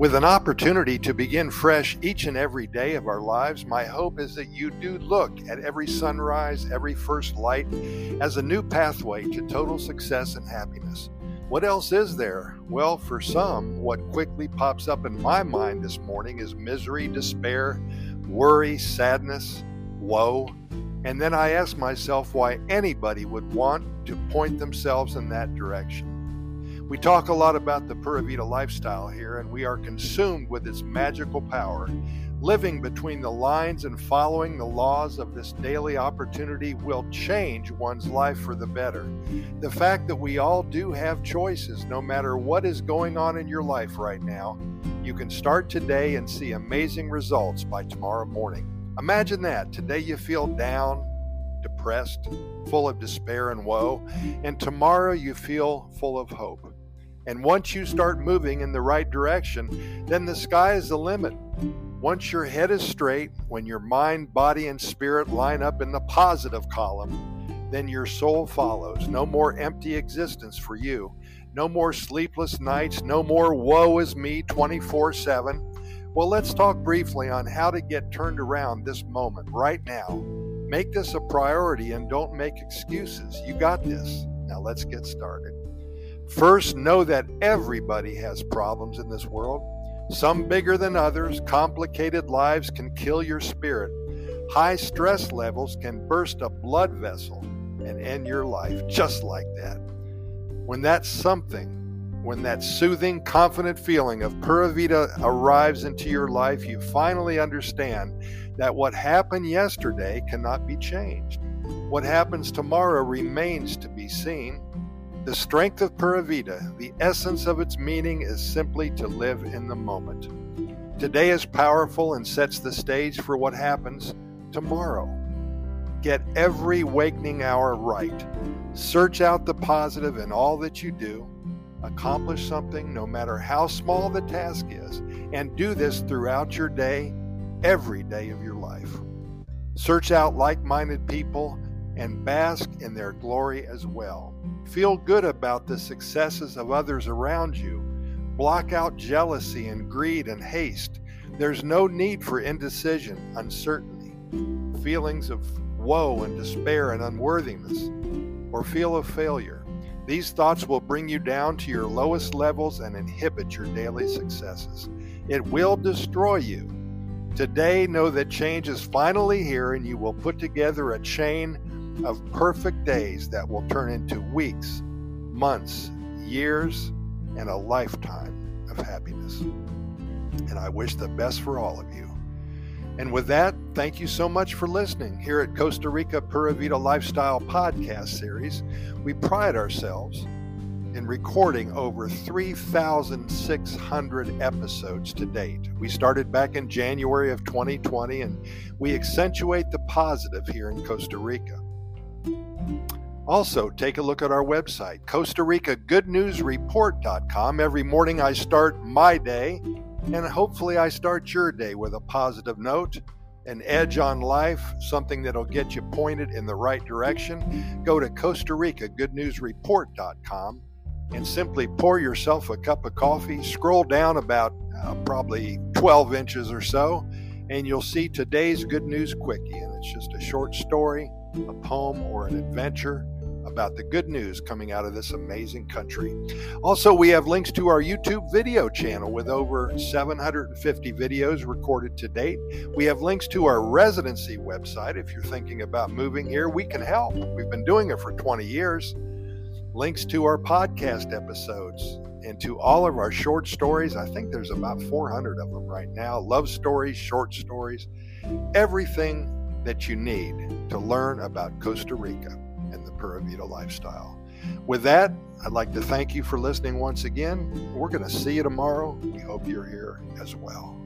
With an opportunity to begin fresh each and every day of our lives, my hope is that you do look at every sunrise, every first light, as a new pathway to total success and happiness. What else is there? Well, for some, what quickly pops up in my mind this morning is misery, despair, worry, sadness, woe. And then I ask myself why anybody would want to point themselves in that direction. We talk a lot about the Pura Vida lifestyle here, and we are consumed with its magical power. Living between the lines and following the laws of this daily opportunity will change one's life for the better. The fact that we all do have choices, no matter what is going on in your life right now, you can start today and see amazing results by tomorrow morning. Imagine that. Today you feel down, depressed, full of despair and woe, and tomorrow you feel full of hope. And once you start moving in the right direction, then the sky is the limit. Once your head is straight, when your mind, body, and spirit line up in the positive column, then your soul follows. No more empty existence for you. No more sleepless nights. No more woe is me 24 7. Well, let's talk briefly on how to get turned around this moment, right now. Make this a priority and don't make excuses. You got this. Now let's get started. First, know that everybody has problems in this world, some bigger than others. Complicated lives can kill your spirit. High stress levels can burst a blood vessel and end your life just like that. When that something, when that soothing, confident feeling of Pura Vida arrives into your life, you finally understand that what happened yesterday cannot be changed. What happens tomorrow remains to be seen. The strength of Pura Vida, the essence of its meaning, is simply to live in the moment. Today is powerful and sets the stage for what happens tomorrow. Get every wakening hour right. Search out the positive in all that you do. Accomplish something, no matter how small the task is, and do this throughout your day, every day of your life. Search out like minded people and bask in their glory as well. Feel good about the successes of others around you. Block out jealousy and greed and haste. There's no need for indecision, uncertainty, feelings of woe and despair and unworthiness, or feel of failure. These thoughts will bring you down to your lowest levels and inhibit your daily successes. It will destroy you. Today, know that change is finally here and you will put together a chain of perfect days that will turn into weeks, months, years, and a lifetime of happiness. And I wish the best for all of you. And with that, thank you so much for listening. Here at Costa Rica Pura Vida Lifestyle Podcast Series, we pride ourselves in recording over 3,600 episodes to date. We started back in January of 2020 and we accentuate the positive here in Costa Rica. Also, take a look at our website, Costa Rica Good News Report.com. Every morning I start my day, and hopefully I start your day with a positive note, an edge on life, something that'll get you pointed in the right direction. Go to Costa Rica Good News Report.com and simply pour yourself a cup of coffee, scroll down about uh, probably 12 inches or so, and you'll see today's Good News Quickie. And it's just a short story, a poem, or an adventure about the good news coming out of this amazing country. Also, we have links to our YouTube video channel with over 750 videos recorded to date. We have links to our residency website. If you're thinking about moving here, we can help. We've been doing it for 20 years. Links to our podcast episodes and to all of our short stories. I think there's about 400 of them right now. Love stories, short stories, everything that you need to learn about Costa Rica and the Pura Vida lifestyle. With that, I'd like to thank you for listening once again. We're going to see you tomorrow. We hope you're here as well.